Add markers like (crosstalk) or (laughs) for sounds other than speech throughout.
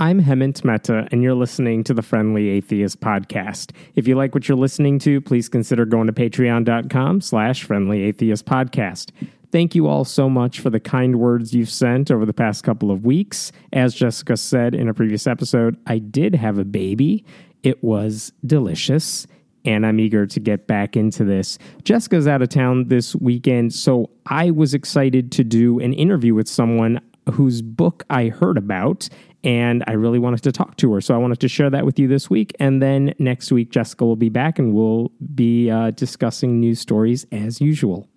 I'm Hemant Mehta, and you're listening to the Friendly Atheist Podcast. If you like what you're listening to, please consider going to patreon.com slash friendly atheist podcast. Thank you all so much for the kind words you've sent over the past couple of weeks. As Jessica said in a previous episode, I did have a baby. It was delicious and I'm eager to get back into this. Jessica's out of town this weekend, so I was excited to do an interview with someone whose book I heard about, and I really wanted to talk to her. So I wanted to share that with you this week. And then next week, Jessica will be back and we'll be uh, discussing news stories as usual.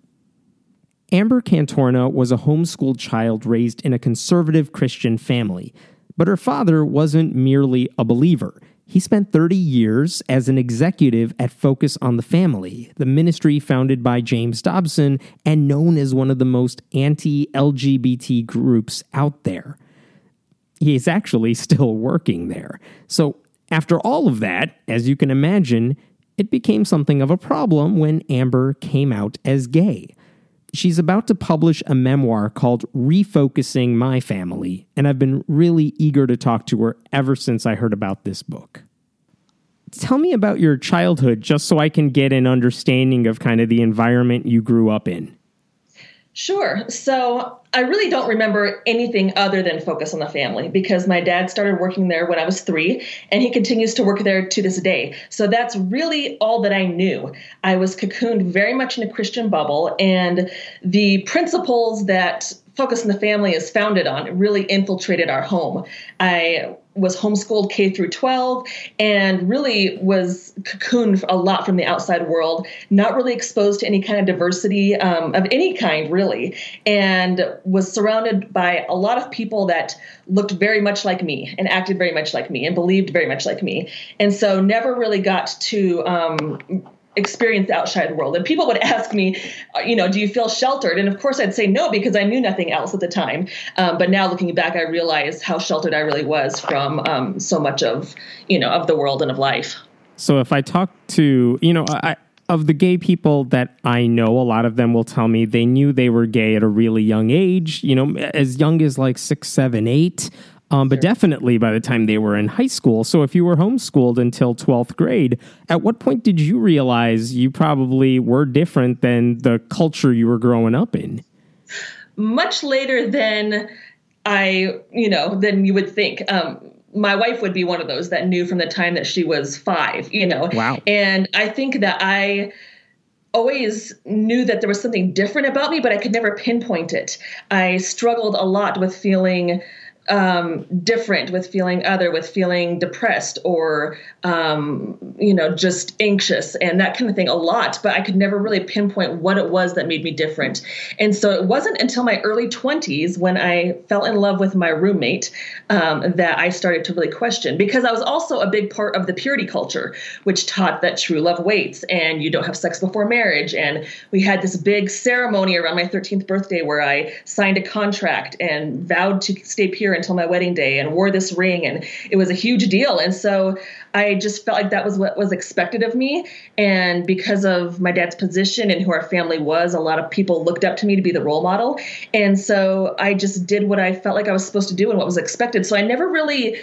Amber Cantorna was a homeschooled child raised in a conservative Christian family, but her father wasn't merely a believer. He spent 30 years as an executive at Focus on the Family, the ministry founded by James Dobson and known as one of the most anti LGBT groups out there. He's actually still working there. So, after all of that, as you can imagine, it became something of a problem when Amber came out as gay. She's about to publish a memoir called Refocusing My Family, and I've been really eager to talk to her ever since I heard about this book. Tell me about your childhood just so I can get an understanding of kind of the environment you grew up in. Sure. So I really don't remember anything other than Focus on the Family because my dad started working there when I was three and he continues to work there to this day. So that's really all that I knew. I was cocooned very much in a Christian bubble, and the principles that Focus on the Family is founded on really infiltrated our home. I was homeschooled K through 12 and really was cocooned a lot from the outside world, not really exposed to any kind of diversity um, of any kind, really, and was surrounded by a lot of people that looked very much like me and acted very much like me and believed very much like me. And so never really got to um, experience the outside world. And people would (laughs) ask me, uh, you know, do you feel sheltered? And of course, I'd say no because I knew nothing else at the time. Um, but now looking back, I realize how sheltered I really was from um, so much of, you know, of the world and of life. So if I talk to, you know, I, of the gay people that I know, a lot of them will tell me they knew they were gay at a really young age, you know, as young as like six, seven, eight. Um, but sure. definitely by the time they were in high school. So if you were homeschooled until 12th grade, at what point did you realize you probably were different than the culture you were growing up in? Much later than I, you know, than you would think. Um, my wife would be one of those that knew from the time that she was five, you know. Wow. And I think that I always knew that there was something different about me, but I could never pinpoint it. I struggled a lot with feeling um, different, with feeling other, with feeling depressed or, um, you know, just anxious and that kind of thing a lot. But I could never really pinpoint what it was that made me different. And so it wasn't until my early 20s when I fell in love with my roommate um, that I started to really question because I was also a big part of the purity culture, which taught that true love waits and you don't have sex before marriage. And we had this big ceremony around my 13th birthday where I signed a contract and vowed to stay pure until my wedding day and wore this ring and it was a huge deal. And so i just felt like that was what was expected of me. And because of my dad's position and who our family was a lot of people looked up to me to be the role model. And so i just did what i felt like i was supposed to do and what was expected. So i never really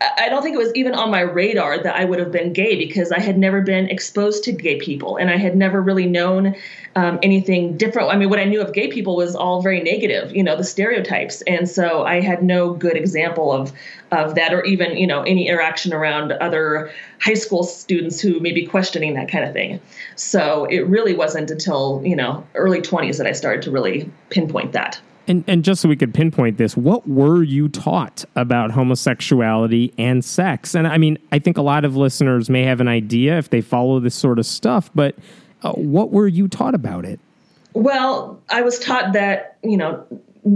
I don't think it was even on my radar that I would have been gay because I had never been exposed to gay people and I had never really known um, anything different. I mean, what I knew of gay people was all very negative, you know, the stereotypes. And so I had no good example of of that or even, you know, any interaction around other high school students who may be questioning that kind of thing. So it really wasn't until, you know, early 20s that I started to really pinpoint that. And, and just so we could pinpoint this, what were you taught about homosexuality and sex? And I mean, I think a lot of listeners may have an idea if they follow this sort of stuff, but uh, what were you taught about it? Well, I was taught that, you know,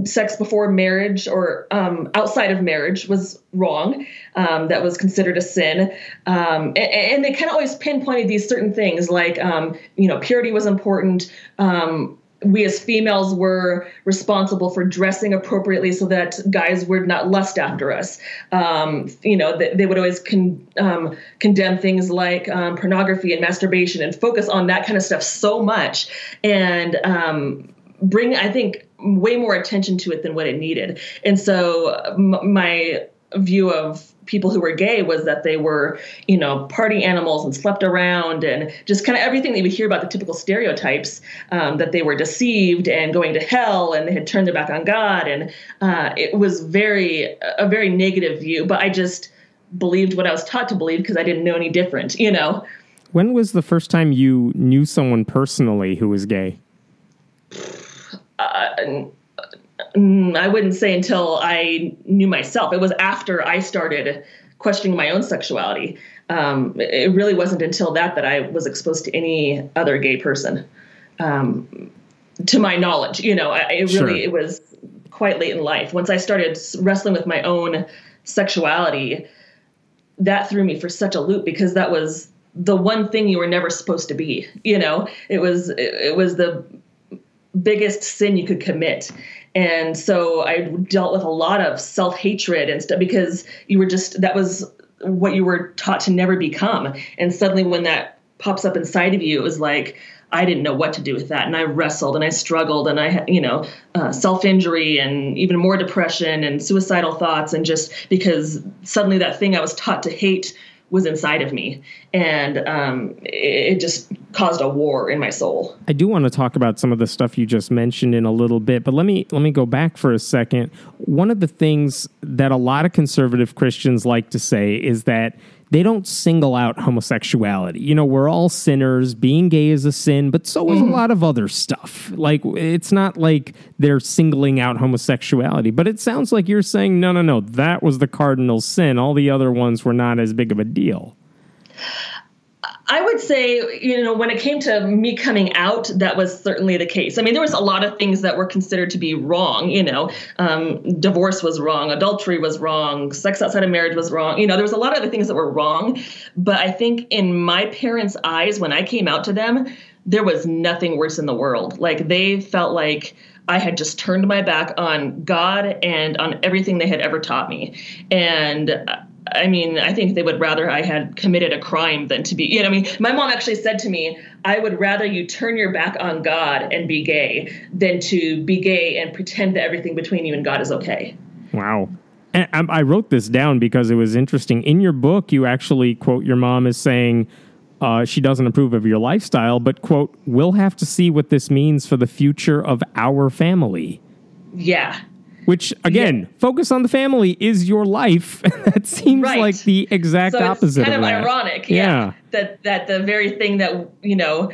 sex before marriage or um, outside of marriage was wrong. Um, that was considered a sin. Um, and, and, they kind of always pinpointed these certain things like, um, you know, purity was important um, we as females were responsible for dressing appropriately so that guys would not lust after us. Um, you know, they, they, would always con, um, condemn things like um, pornography and masturbation and focus on that kind of stuff so much and um, bring, I think, way more attention to it than what it needed. And so m- my view of people who were gay was that they were, you know, party animals and slept around and just kind of everything that you would hear about the typical stereotypes um, that they were deceived and going to hell and they had turned their back on God. And uh, it was very, a very negative view. But I just believed what I was taught to believe because I didn't know any different, you know. When was the first time you knew someone personally who was gay? Uh, I wouldn't say until I knew myself. It was after I started questioning my own sexuality. Um, it really wasn't until that that I was exposed to any other gay person. Um, to my knowledge, you know, I, it really sure. it was quite late in life. Once I started wrestling with my own sexuality, that threw me for such a loop because that was the one thing you were never supposed to be. You know, it was it, it was the biggest sin you could commit and so I dealt with a lot of self hatred and stuff because you were just that was what you were taught to never become. And suddenly, when that pops up inside of you, it was like I didn't know what to do with that, and I wrestled and I struggled, and I you know uh, self injury and even more depression and suicidal thoughts, and just because suddenly that thing I was taught to hate was inside of me, and um, it just caused a war in my soul. I do want to talk about some of the stuff you just mentioned in a little bit, but let me let me go back for a second. One of the things that a lot of conservative Christians like to say is that they don't single out homosexuality. You know, we're all sinners. Being gay is a sin, but so is mm-hmm. a lot of other stuff. Like, it's not like they're singling out homosexuality, but it sounds like you're saying, no, no, no, that was the cardinal sin. All the other ones were not as big of a deal. I would say, you know, when it came to me coming out, that was certainly the case. I mean, there was a lot of things that were considered to be wrong. You know, um, divorce was wrong, adultery was wrong, sex outside of marriage was wrong. You know, there was a lot of other things that were wrong. But I think in my parents' eyes, when I came out to them, there was nothing worse in the world. Like they felt like I had just turned my back on God and on everything they had ever taught me. And I mean, I think they would rather I had committed a crime than to be, you know, I mean, my mom actually said to me, I would rather you turn your back on God and be gay than to be gay and pretend that everything between you and God is okay. Wow. And I wrote this down because it was interesting. In your book, you actually quote your mom as saying, uh, she doesn't approve of your lifestyle, but, quote, we'll have to see what this means for the future of our family. Yeah which again, yeah. focus on the family is your life. (laughs) that seems right. like the exact so opposite. It's kind of, of ironic, yeah, yeah, that that the very thing that you know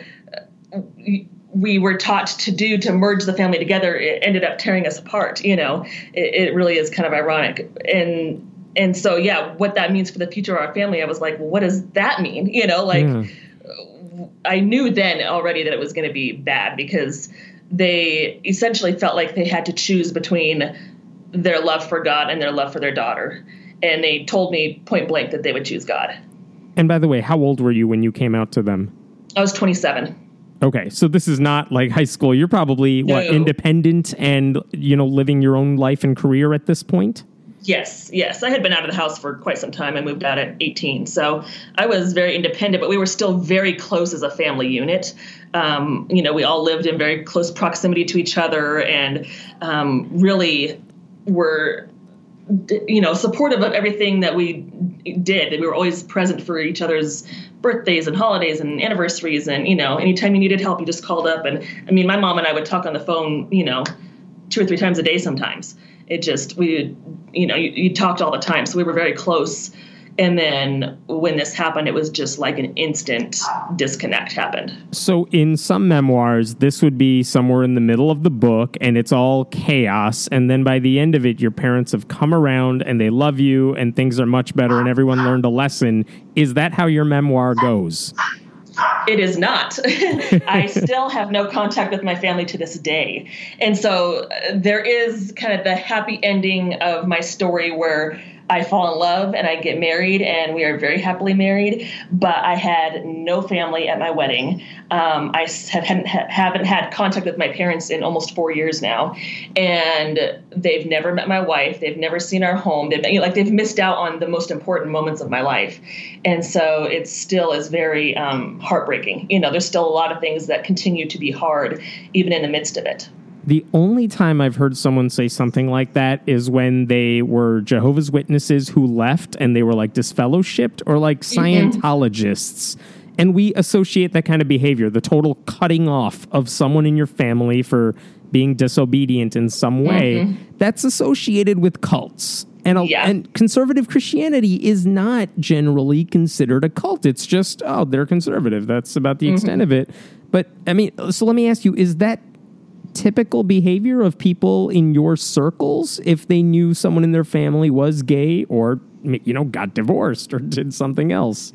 we were taught to do to merge the family together it ended up tearing us apart. You know, it, it really is kind of ironic, and and so yeah, what that means for the future of our family, I was like, well, what does that mean? You know, like. Yeah. I knew then already that it was going to be bad because they essentially felt like they had to choose between their love for God and their love for their daughter. And they told me point blank that they would choose God. And by the way, how old were you when you came out to them? I was 27. Okay, so this is not like high school. You're probably no. what independent and you know living your own life and career at this point. Yes, yes. I had been out of the house for quite some time. I moved out at 18. So I was very independent, but we were still very close as a family unit. Um, you know, we all lived in very close proximity to each other and um, really were you know, supportive of everything that we did. And We were always present for each other's birthdays and holidays and anniversaries. And, you know, anytime you needed help, you just called up. And I mean, my mom and I would talk on the phone, you know, two or three times a day sometimes. It just, we, you know, you, you talked all the time. So we were very close and then when this happened, it was just like an instant disconnect happened. So, in some memoirs, this would be somewhere in the middle of the book and it's all chaos. And then by the end of it, your parents have come around and they love you and things are much better and everyone learned a lesson. Is that how your memoir goes? It is not. (laughs) I still have no contact with my family to this day. And so uh, there is kind of the happy ending of my story where I fall in love and I get married, and we are very happily married. But I had no family at my wedding. Um, I have, hadn't, haven't had contact with my parents in almost four years now, and they've never met my wife. They've never seen our home. They've you know, like they've missed out on the most important moments of my life, and so it still is very um, heartbreaking. You know, there's still a lot of things that continue to be hard, even in the midst of it. The only time I've heard someone say something like that is when they were Jehovah's Witnesses who left and they were like disfellowshipped or like mm-hmm. Scientologists. And we associate that kind of behavior, the total cutting off of someone in your family for being disobedient in some way, mm-hmm. that's associated with cults. And, a, yeah. and conservative Christianity is not generally considered a cult. It's just, oh, they're conservative. That's about the mm-hmm. extent of it. But I mean, so let me ask you, is that typical behavior of people in your circles if they knew someone in their family was gay or you know got divorced or did something else?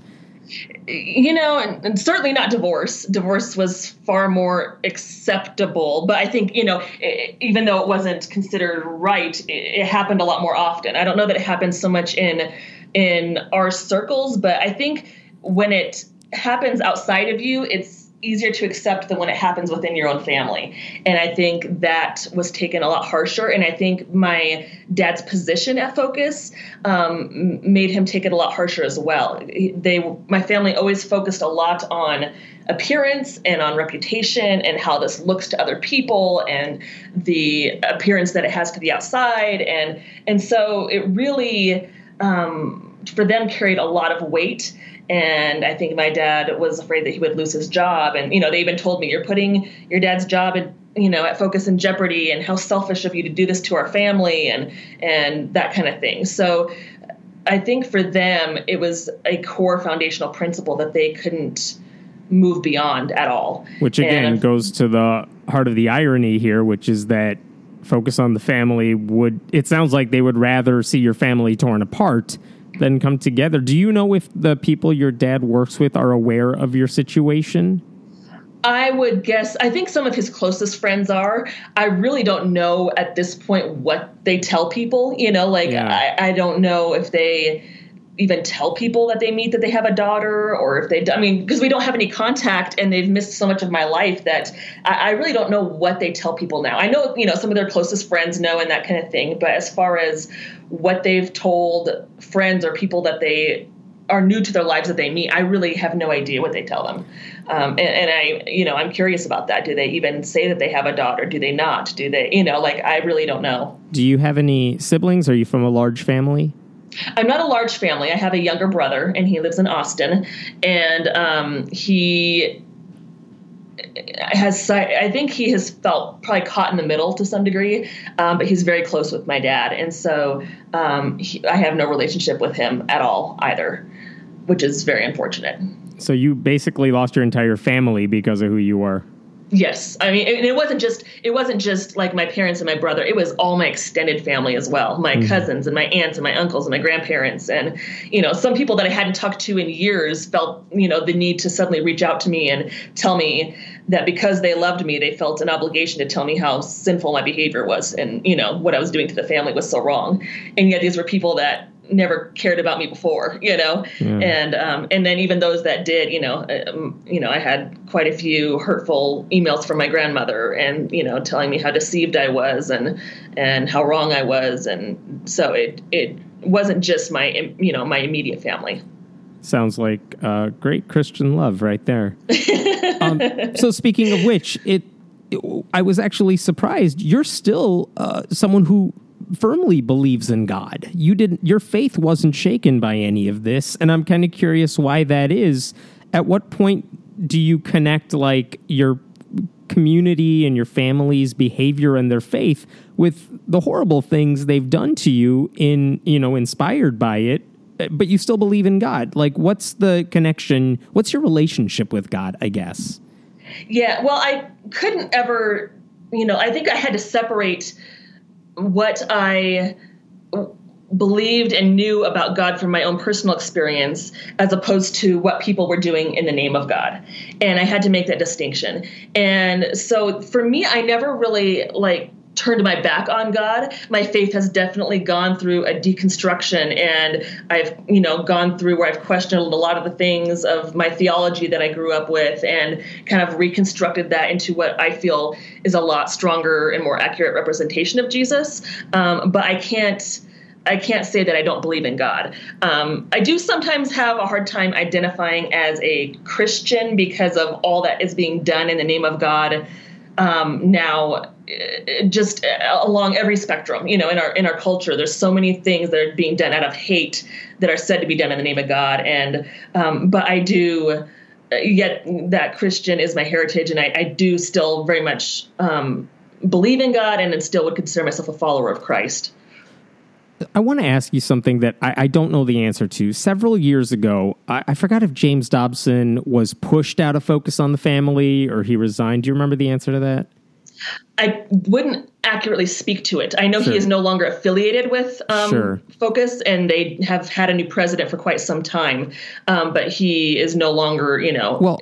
You know and, and, certainly not divorce. Divorce was far more acceptable but i think you know it, even though it wasn't considered right it, it happened a lot more often. I don't know that it happens so much in in our circles but i think when it happens outside of you it's easier to accept than when it happens within your own family. And I think that was taken a lot harsher. And I think my dad's position at Focus um, made him take it a lot harsher as well. They, my family always focused a lot on appearance and on reputation and how this looks to other people and the appearance that it has to the outside. And and so it really um, for them carried a lot of weight and I think my dad was afraid that he would lose his job. And you know, they even told me, "You're putting your dad's job in, you know, at Focus in jeopardy, and how selfish of you to do this to our family, and and that kind of thing." So, I think for them, it was a core foundational principle that they couldn't move beyond at all. Which again and, goes to the heart of the irony here, which is that focus on the family would. It sounds like they would rather see your family torn apart then come together. Do you know if the people your dad works with are aware of your situation? I would guess, I think some of his closest friends are. I really don't know at this point what they tell people. You know, like, yeah. I, I don't know if they even tell people that they meet that they have a daughter or if they i mean because we don't have any contact and they've missed so much of my life that I, I, really don't know what they tell people now. I know you know some of their closest friends know and that kind of thing but as far as what they've told friends or people that they are new to their lives that they meet i really have no idea what they tell them. Um, and, and i you know i'm curious about that. Do they even say that they have a daughter? Do they not? Do they you know like i really don't know. Do you have any siblings? Are you from a large family I'm not a large family. I have a younger brother, and he lives in Austin, and um, he has I think he has felt probably caught in the middle to some degree, um, but he's very close with my dad, and so um, he, I have no relationship with him at all either, which is very unfortunate. So you basically lost your entire family because of who you were. Yes, I mean, it, it, wasn't just it wasn't just like my parents and my brother. It was all my extended family as well, my mm-hmm. cousins and my aunts and my uncles and my grandparents, and you know, some people that I hadn't talked to in years felt you know the need to suddenly reach out to me and tell me that because they loved me, they felt an obligation to tell me how sinful my behavior was, and you know what I was doing to the family was so wrong. And yet, these were people that never cared about me before, you know, yeah. and um, and then even those that did, you know, um, you know, I had quite a few hurtful emails from my grandmother, and you know, telling me how deceived I was and and how wrong I was, and so it it wasn't just my you know my immediate family. Sounds like uh, great Christian love right there. (laughs) um, so speaking of which, it, it, I was actually surprised. You're still uh, someone who firmly believes in God. You didn't your faith wasn't shaken by any of this, and I'm kind of curious why that is. At what point do you connect like your community and your family's behavior and their faith with the horrible things they've done to you in, you know, inspired by it, but you still believe in God? Like what's the connection? What's your relationship with God, I guess? Yeah, well, I couldn't ever, you know, I think I had to separate what I believed and knew about God from my own personal experience as opposed to what people were doing in the name of God. And I had to make that distinction. And so for me, I never really like turned my back on God. My faith has definitely gone through a deconstruction and I've, you know, gone through where I've questioned a lot of the things of my theology that I grew up with and kind of reconstructed that into what I feel is a lot stronger and more accurate representation of Jesus. Um, but I can't I can't say that I don't believe in God. Um, I do sometimes have a hard time identifying as a Christian because of all that is being done in the name of God um, now. Just uh, along every spectrum, you know, in our in our culture, there's so many things that are being done out of hate that are said to be done in the name of God. And um, but I do uh, yet that Christian is my heritage, and I, I do still very much um, believe in God, and still would consider myself a follower of Christ. I want to ask you something that I, I, don't know the answer to. Several years ago, I, I, forgot if James Dobson was pushed out of Focus on the Family or he resigned. Do you remember the answer to that? I wouldn't accurately speak to it. I know sure. he is no longer affiliated with um, sure. Focus, and they have had a new president for quite some time, um, but he is no longer, you know, well,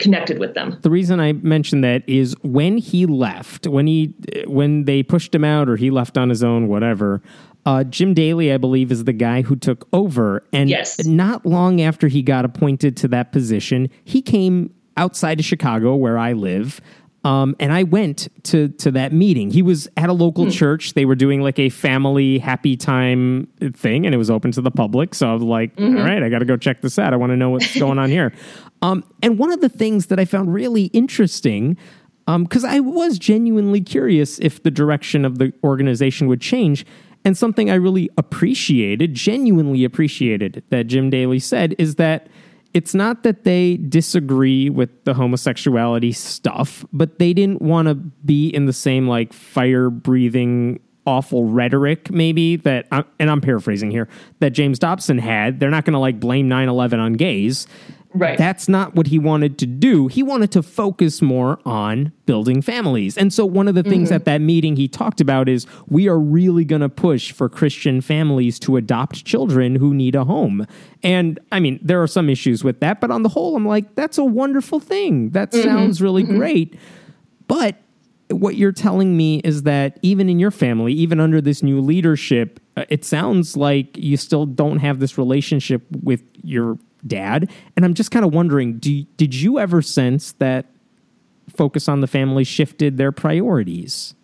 connected with them. The reason I mentioned that is when he left, when he when they pushed him out or he left on his own, whatever. Uh, Jim Daly, I believe, is the guy who took over. And yes. not long after he got appointed to that position, he came outside of Chicago, where I live. Um, and I went to to that meeting. He was at a local hmm. church. They were doing like a family happy time thing, and it was open to the public. So I was like, mm-hmm. All right, I got to go check this out. I want to know what's going on here. (laughs) Um, and one of the things that I found really interesting because um, I was genuinely curious if the direction of the organization would change. And something I really appreciated, genuinely appreciated, that Jim Daly said is that it's not that they disagree with the homosexuality stuff, but they didn't want to be in the same like fire breathing awful rhetoric maybe that uh, and I'm paraphrasing here that James Dobson had. They're not going to like blame 9/11 on gays. Right. That's not what he wanted to do. He wanted to focus more on building families. And so one of the things mm-hmm. at that meeting he talked about is we are really going to push for Christian families to adopt children who need a home. And I mean, there are some issues with that, but on the whole I'm like that's a wonderful thing. That mm-hmm. sounds really mm-hmm. great. But what you're telling me is that even in your family, even under this new leadership, uh, it sounds like you still don't have this relationship with your dad. And I'm just kind of wondering, do, did you ever sense that Focus on the Family shifted their priorities?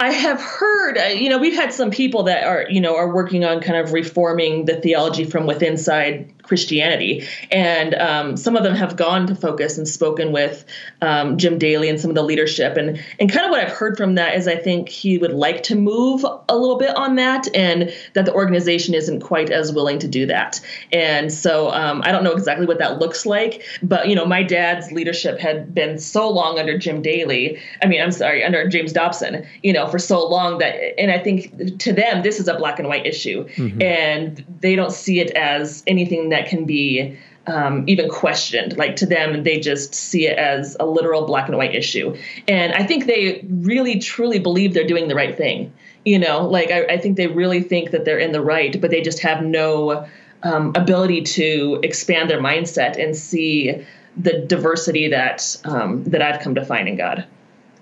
I have heard, uh, you know, we've had some people that are, you know, are working on kind of reforming the theology from within inside Christianity. And um, some of them have gone to Focus and spoken with um, Jim Daly and some of the leadership. And, and kind of what I've heard from that is I think he would like to move a little bit on that and that the organization isn't quite as willing to do that. And so um, I don't know exactly what that looks like. But, you know, my dad's leadership had been so long under Jim Daly. I mean, I'm sorry, under James Dobson, you know, for so long that, and I think to them, this is a black and white issue. Mm-hmm. And they don't see it as anything that that can be um, even questioned. Like to them, they just see it as a literal black and white issue. And I think they really truly believe they're doing the right thing. You know, like I, I think they really think that they're in the right, but they just have no um, ability to expand their mindset and see the diversity that um, that I've come to find in God.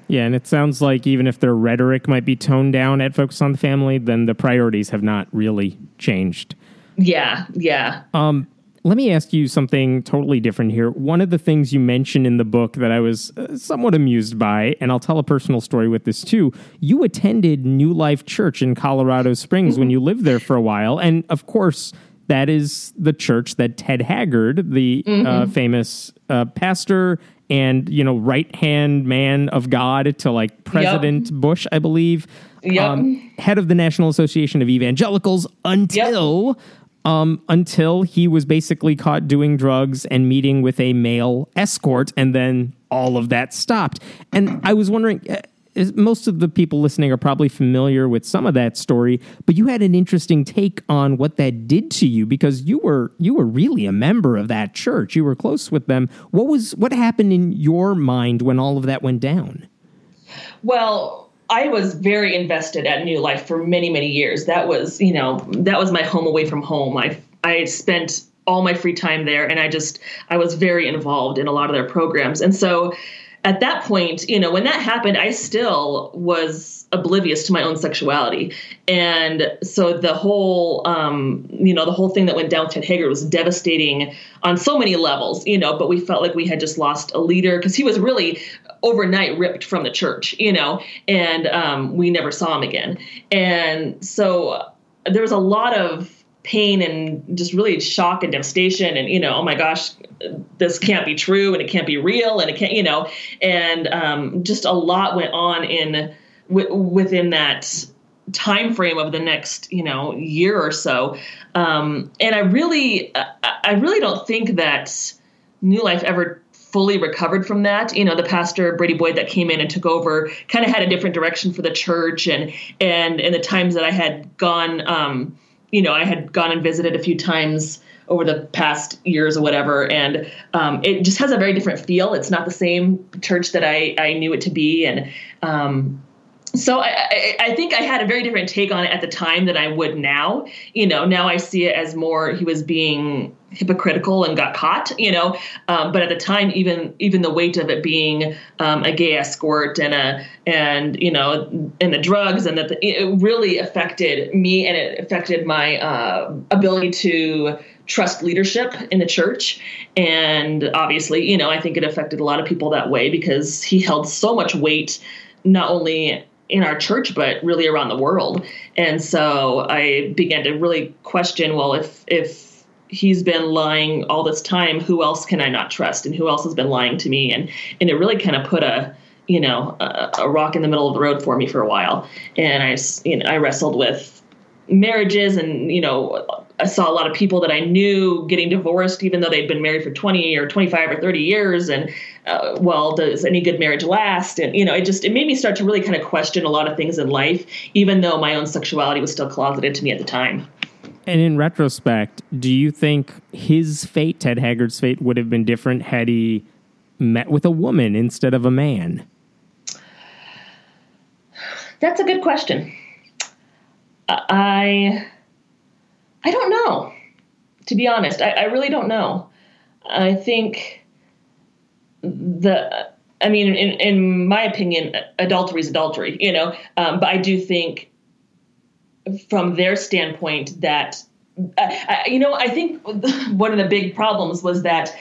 Yeah, and it sounds like even if their rhetoric might be toned down at Focus on the Family, then the priorities have not really changed. Yeah, yeah. Um, let me ask you something totally different here. One of the things you mentioned in the book that I was uh, somewhat amused by, and I'll tell a personal story with this too. You attended New Life Church in Colorado Springs when you lived there for a while. And of course, that is the church that Ted Haggard, the uh, mm-hmm. uh, famous uh, pastor and you know right hand man of God to like President yep. Bush, I believe. Yep. Um, head of the National Association of Evangelicals until. Yep. Um, until he was basically caught doing drugs and meeting with a male escort, and then all of that stopped. And I was wondering, uh, most of the people listening are probably familiar with some of that story, but you had an interesting take on what that did to you because you were you were really a member of that church. You were close with them. What was what happened in your mind when all of that went down? Well, I was very invested at New Life for many many years. That was, you know, that was my home away from home. I I spent all my free time there and I just I was very involved in a lot of their programs. And so at that point, you know, when that happened, I still was oblivious to my own sexuality. And so the whole, um, you know, the whole thing that went down with Ted Haggard was devastating on so many levels, you know, but we felt like we had just lost a leader because he was really overnight ripped from the church, you know, and um, we never saw him again. And so there was a lot of pain and just really shock and devastation and you know oh my gosh this can't be true and it can't be real and it can't you know and um, just a lot went on in w- within that time frame of the next you know year or so um, and i really i really don't think that new life ever fully recovered from that. You know, the pastor Brady Boyd that came in and took over kind of had a different direction for the church, and and in the times that I had gone, um, you know, I had gone and visited a few times over the past years or whatever, and um, it just has a very different feel. It's not the same church that I, I knew it to be, and um, so I, I, think I had a very different take on it at the time than I would now. You know, now I see it as more he was being hypocritical and got caught. You know, um, but at the time, even even the weight of it being um, a gay escort and a and you know and the drugs and that it really affected me and it affected my uh, ability to trust leadership in the church and obviously you know i think it affected a lot of people that way because he held so much weight not only in our church, but really around the world. And so I began to really question, well, if if he's been lying all this time, who else can I not trust, and who else has been lying to me? And and it really kind of put a you know a, a rock in the middle of the road for me for a while. And I you know I wrestled with marriages and you know i saw a lot of people that i knew getting divorced even though they'd been married for 20 or 25 or 30 years and uh, well does any good marriage last? And you know it just it made me start to really kind of question a lot of things in life even though my own sexuality was still closeted to me at the time. And in retrospect do you think his fate ted haggard's fate would have been different had he met with a woman instead of a man? That's a good question. I I don't know. To be honest, I, I really don't know. I think the I mean, in, in my opinion, adultery is adultery, you know. Um, but I do think, from their standpoint, that uh, you know, I think (laughs) one of the big problems was that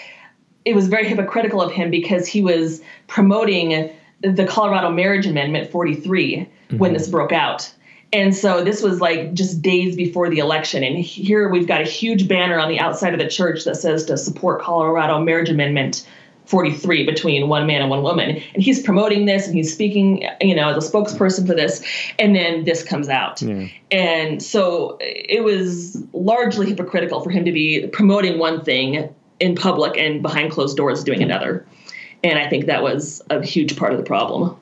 it was very hypocritical of him because he was promoting the Colorado Marriage Amendment 43 mm-hmm. when this broke out. And so this was like just days before the election. And here we've got a huge banner on the outside of the church that says to support Colorado Marriage Amendment 43 between one man and one woman. And he's promoting this and he's speaking, you know, as a spokesperson for this. And then this comes out. Yeah. And so it was largely hypocritical for him to be promoting one thing in public and behind closed doors doing another. And I think that was a huge part of the problem.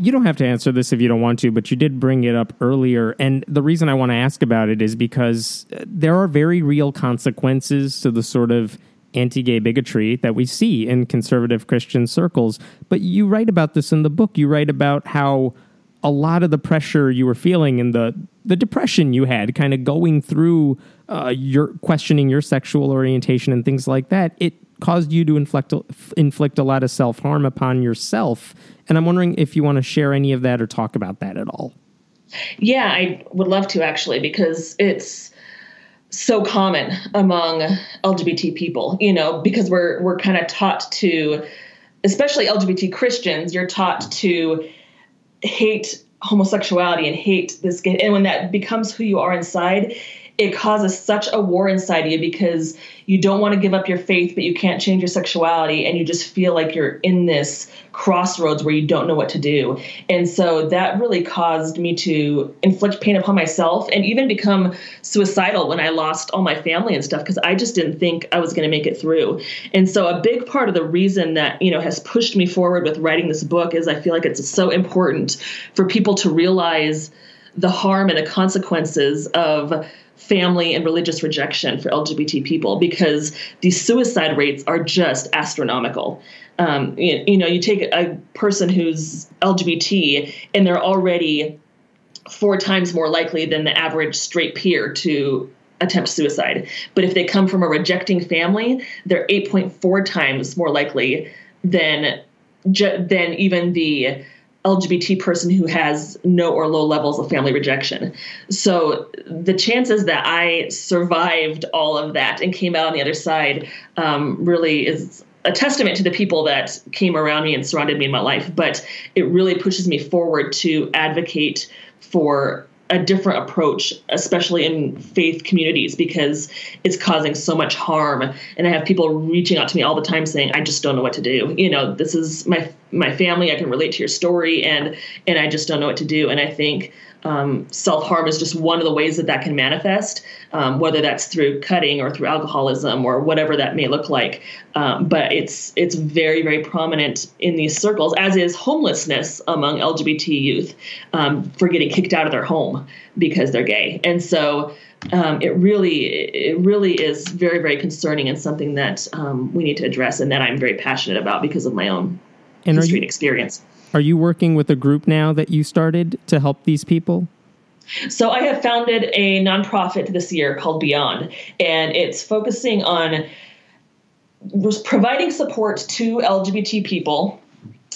You don't have to answer this if you don't want to, but you did bring it up earlier. And the reason I want to ask about it is because uh, there are very real consequences to the sort of anti gay bigotry that we see in conservative Christian circles. But you write about this in the book. You write about how a lot of the pressure you were feeling and the, the depression you had kind of going through uh, your questioning your sexual orientation and things like that, it caused you to inflict, inflict a lot of self harm upon yourself and I'm wondering if you want to share any of that or talk about that at all. Yeah, I would love to actually, because it's so common among LGBT people, you know, because we're we're kind of taught to especially LGBT Christians, you're taught to hate homosexuality and hate this and when that becomes who you are inside, it causes such a war inside you because you don't want to give up your faith, but you can't change your sexuality, and you just feel like you're in this crossroads where you don't know what to do. And so that really caused me to inflict pain upon myself and even become suicidal when I lost all my family and stuff because I just didn't think I was going to make it through. And so a big part of the reason that, you know, has pushed me forward with writing this book is I feel like it's so important for people to realize the harm and the consequences of family and religious rejection for LGBT people because these suicide rates are just astronomical. Um, you, you know, you take a person who's LGBT and they're already four times more likely than the average straight peer to attempt suicide. But if they come from a rejecting family, they're 8.4 times more likely than than even the LGBT person who has no or low levels of family rejection. So the chances that I survived all of that and came out on the other side um, really is a testament to the people that came around me and surrounded me in my life. But it really pushes me forward to advocate for a different approach, especially in faith communities, because it's causing so much harm. And I have people reaching out to me all the time saying, "I just don't know what to do. You know, this is my my family. I can relate to your story, and and I just don't know what to do." And I think um, self harm is just one of the ways that that can manifest, um, whether that's through cutting or through alcoholism or whatever that may look like. Um, but it's it's very very prominent in these circles, as is homelessness among LGBT youth um, for getting kicked out of their home because they're gay, and so. Um, it really, it really is very, very concerning and something that um, we need to address, and that I'm very passionate about because of my own and history you, and experience. Are you working with a group now that you started to help these people? So I have founded a nonprofit this year called Beyond, and it's focusing on providing support to LGBT people,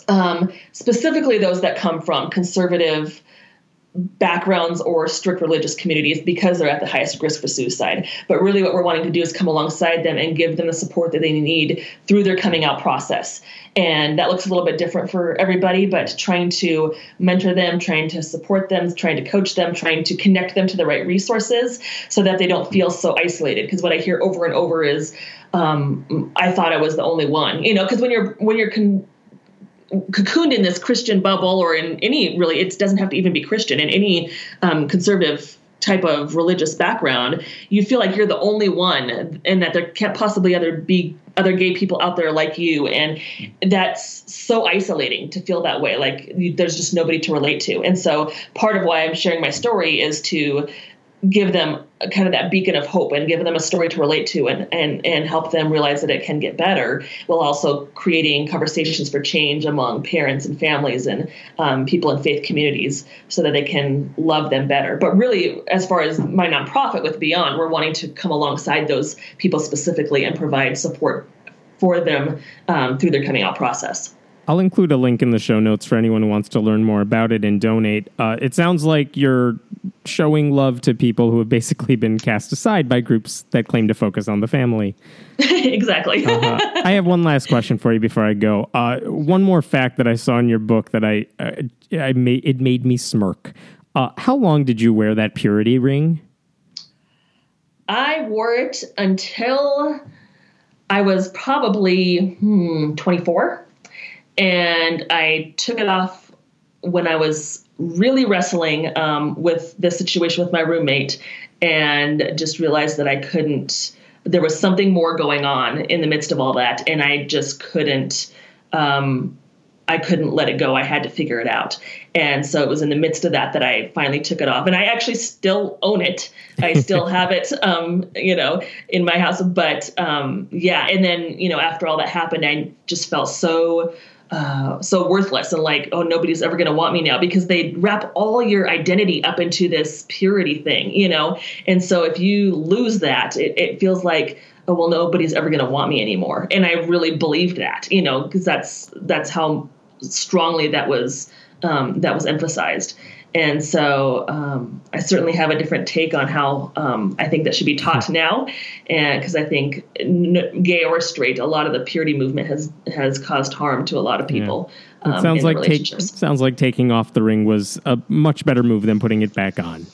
um, specifically those that come from conservative backgrounds or strict religious communities because they're at the highest risk for suicide. But really, what we're wanting to do is come alongside them and give them the support that they need through their coming out process. And that looks a little bit different for everybody, but trying to mentor them, trying to support them, trying to coach them, trying to connect them to the right resources so that they don't feel so isolated. Because what I hear over and over is, um, I thought I was the only one. You know, because when you're when you're con- cocooned in this Christian bubble or in any really, it doesn't have to even be Christian, in any um, conservative type of religious background, you feel like you're the only one and that there can't possibly other be other gay people out there like you. And that's so isolating to feel that way. Like there's just nobody to relate to. And so part of why i'm sharing my story is to give them kind of that beacon of hope and give them a story to relate to and, and, and help them realize that it can get better while also creating conversations for change among parents and families and um, people in faith communities so that they can love them better. But really, as far as my nonprofit with Beyond, we're wanting to come alongside those people specifically and provide support for them um, through their coming out process. I'll include a link in the show notes for anyone who wants to learn more about it and donate. Uh, it sounds like you're showing love to people who have basically been cast aside by groups that claim to focus on the family. (laughs) exactly. uh-huh. I have one last question for you before I go. Uh, one more fact that I saw in your book that I, uh, I made, it made me smirk. Uh, how long did you wear that purity ring? I wore it until I was probably hmm, 24 and I took it off when I was really wrestling um, with the situation with my roommate and just realized that I couldn't, there was something more going on in the midst of all that. And I just couldn't, um, I couldn't let it go. I had to figure it out. And so it was in the midst of that that I finally took it off. And I actually still own it. I still have it, (laughs) um, you know, in my house. But um, yeah, and then, you know, after all that happened, I just felt so uh, so worthless and like, oh, nobody's ever going to want me now because they wrap all your identity up into this purity thing, you know? And so if you lose that, it, it feels like, oh, well, nobody's ever going to want me anymore. And I really believed that, you know, because that's, that's how strongly that was, um, that was emphasized. And so um, I certainly have a different take on how um, I think that should be taught now, and because I think n- gay or straight, a lot of the purity movement has has caused harm to a lot of people. Yeah. It um, sounds like take, sounds like taking off the ring was a much better move than putting it back on.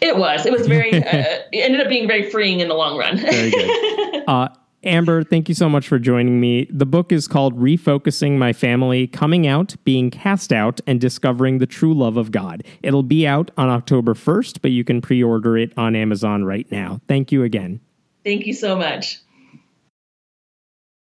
It was. It was very. (laughs) uh, it ended up being very freeing in the long run. Very good. (laughs) Uh, Amber, thank you so much for joining me. The book is called Refocusing My Family Coming Out, Being Cast Out, and Discovering the True Love of God. It'll be out on October 1st, but you can pre order it on Amazon right now. Thank you again. Thank you so much.